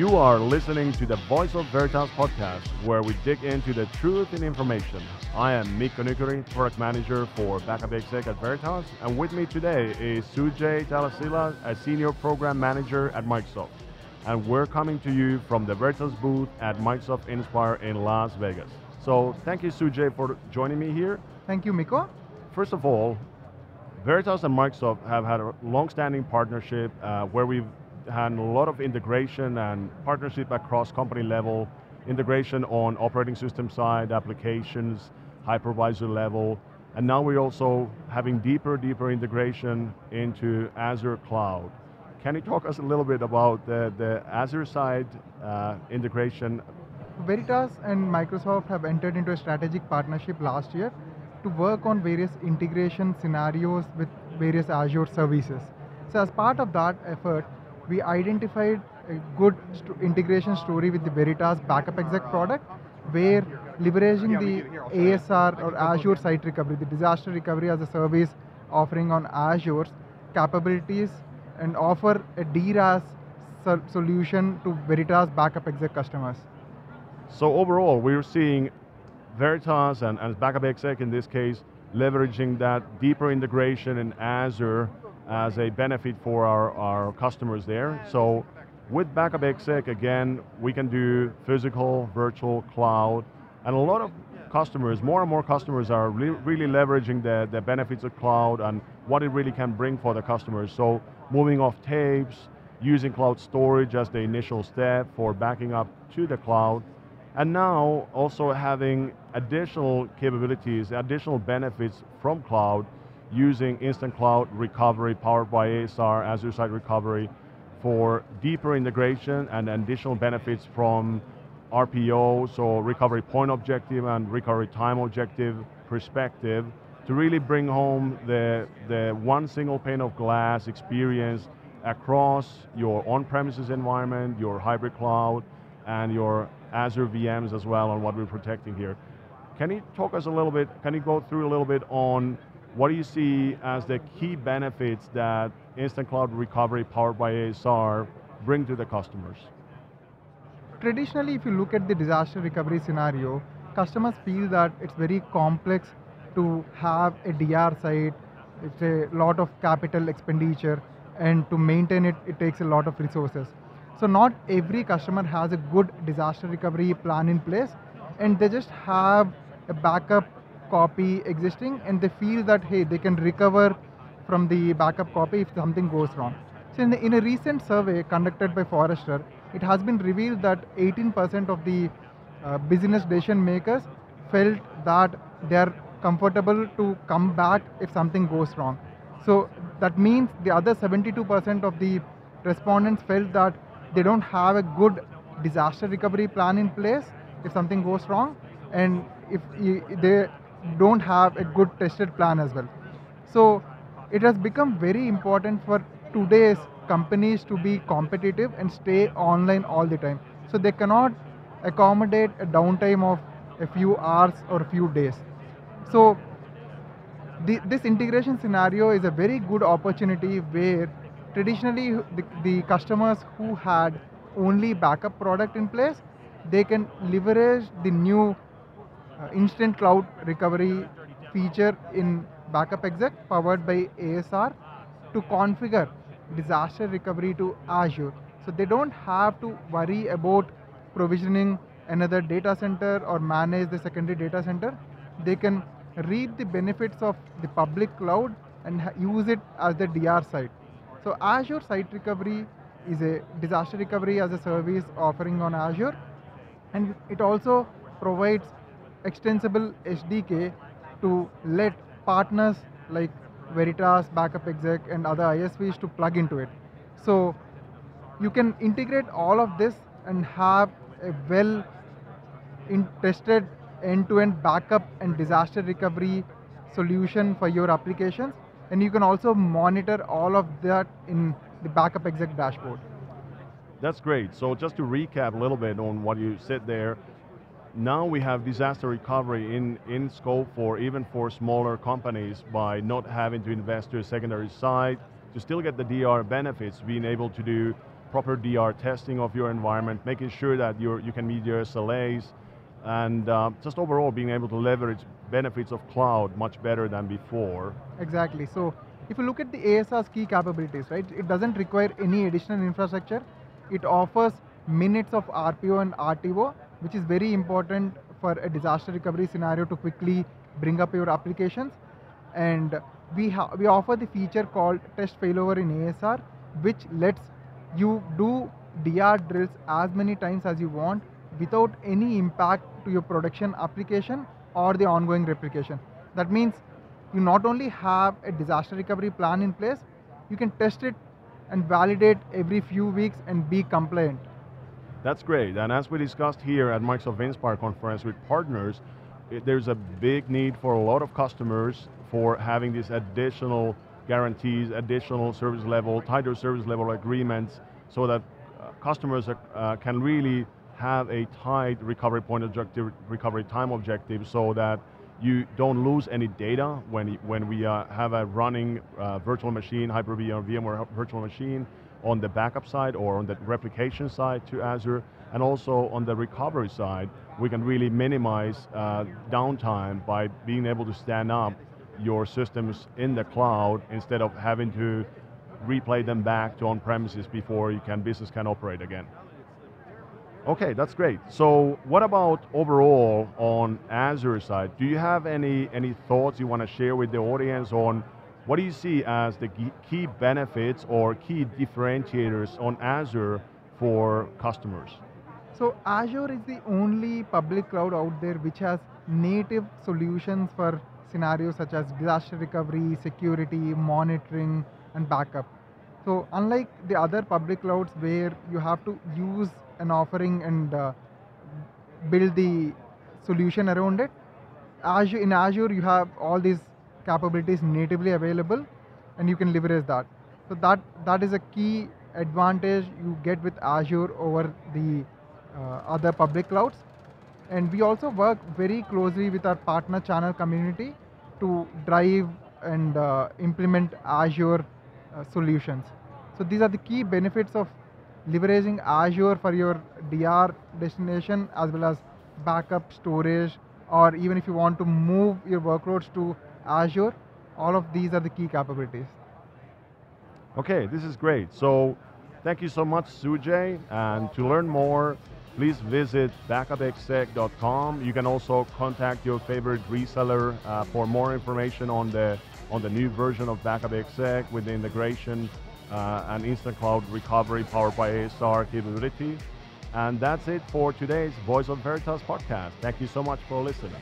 You are listening to the Voice of Veritas podcast, where we dig into the truth in information. I am Mikko Nykyri, product manager for Backup Exec at Veritas, and with me today is Sujay Talasila, a senior program manager at Microsoft. And we're coming to you from the Veritas booth at Microsoft Inspire in Las Vegas. So thank you, Sujay, for joining me here. Thank you, Mikko. First of all, Veritas and Microsoft have had a long-standing partnership uh, where we've had a lot of integration and partnership across company level, integration on operating system side, applications, hypervisor level, and now we're also having deeper, deeper integration into Azure Cloud. Can you talk us a little bit about the, the Azure side uh, integration? Veritas and Microsoft have entered into a strategic partnership last year to work on various integration scenarios with various Azure services. So as part of that effort, we identified a good st integration story with the Veritas Backup Exec product, where leveraging the ASR or Azure Site Recovery, the disaster recovery as a service offering on Azure's capabilities and offer a DRaaS solution to Veritas Backup Exec customers. So overall, we're seeing Veritas and, and Backup Exec in this case, leveraging that deeper integration in Azure as a benefit for our, our customers there. So with Backup Exec, again, we can do physical, virtual, cloud, and a lot of customers, more and more customers are re really leveraging the, the benefits of cloud and what it really can bring for the customers. So moving off tapes, using cloud storage as the initial step for backing up to the cloud, and now also having additional capabilities, additional benefits from cloud using instant cloud recovery powered by ASR, Azure Site Recovery, for deeper integration and additional benefits from RPO, so recovery point objective and recovery time objective perspective to really bring home the, the one single pane of glass experience across your on-premises environment, your hybrid cloud, and your Azure VMs as well on what we're protecting here. Can you talk us a little bit, can you go through a little bit on what do you see as the key benefits that Instant Cloud Recovery powered by ASR bring to the customers? Traditionally, if you look at the disaster recovery scenario, customers feel that it's very complex to have a DR site, it's a lot of capital expenditure, and to maintain it, it takes a lot of resources. So not every customer has a good disaster recovery plan in place, and they just have a backup copy existing, and they feel that, hey, they can recover from the backup copy if something goes wrong. So in, the, in a recent survey conducted by Forrester, it has been revealed that 18% of the uh, business decision makers felt that they are comfortable to come back if something goes wrong. So that means the other 72% of the respondents felt that they don't have a good disaster recovery plan in place if something goes wrong, and if they don't have a good tested plan as well. So it has become very important for today's companies to be competitive and stay online all the time. So they cannot accommodate a downtime of a few hours or a few days. So the, this integration scenario is a very good opportunity where traditionally the, the customers who had only backup product in place, they can leverage the new Uh, instant cloud recovery feature in backup exec powered by ASR to configure disaster recovery to Azure. So they don't have to worry about provisioning another data center or manage the secondary data center. They can reap the benefits of the public cloud and use it as the DR site. So Azure Site Recovery is a disaster recovery as a service offering on Azure and it also provides extensible SDK to let partners like Veritas, Backup Exec and other ISVs to plug into it. So you can integrate all of this and have a well tested end-to-end backup and disaster recovery solution for your applications and you can also monitor all of that in the backup exec dashboard. That's great. So just to recap a little bit on what you said there, now we have disaster recovery in, in scope for even for smaller companies by not having to invest to a secondary site, to still get the DR benefits, being able to do proper DR testing of your environment, making sure that you you can meet your SLAs, and uh, just overall being able to leverage benefits of cloud much better than before. Exactly. So if you look at the ASR's key capabilities, right, it doesn't require any additional infrastructure. It offers minutes of RPO and RTO, which is very important for a disaster recovery scenario to quickly bring up your applications. And we, we offer the feature called test failover in ASR, which lets you do DR drills as many times as you want without any impact to your production application or the ongoing replication. That means you not only have a disaster recovery plan in place, you can test it and validate every few weeks and be compliant. That's great, and as we discussed here at Microsoft Inspire conference with partners, it, there's a big need for a lot of customers for having these additional guarantees, additional service level, tighter service level agreements, so that uh, customers uh, can really have a tight recovery point objective, recovery time objective so that you don't lose any data when, when we uh, have a running uh, virtual machine, Hyper-V or VMware virtual machine on the backup side or on the replication side to Azure, and also on the recovery side, we can really minimize uh, downtime by being able to stand up your systems in the cloud instead of having to replay them back to on-premises before you can, business can operate again. Okay, that's great. So what about overall on Azure side? Do you have any, any thoughts you want to share with the audience on what do you see as the key benefits or key differentiators on Azure for customers? So Azure is the only public cloud out there which has native solutions for scenarios such as disaster recovery, security, monitoring, and backup. So unlike the other public clouds where you have to use an offering and uh, build the solution around it, Azure, in Azure you have all these capabilities natively available and you can leverage that. So that, that is a key advantage you get with Azure over the uh, other public clouds. And we also work very closely with our partner channel community to drive and uh, implement Azure uh, solutions. So these are the key benefits of leveraging Azure for your DR destination as well as backup storage or even if you want to move your workloads to Azure, all of these are the key capabilities. Okay, this is great. So thank you so much, Sujay. And to learn more, please visit backupexec.com. You can also contact your favorite reseller uh, for more information on the on the new version of Backup Exec with the integration uh, and instant cloud recovery powered by ASR capability. And that's it for today's Voice of Veritas podcast. Thank you so much for listening.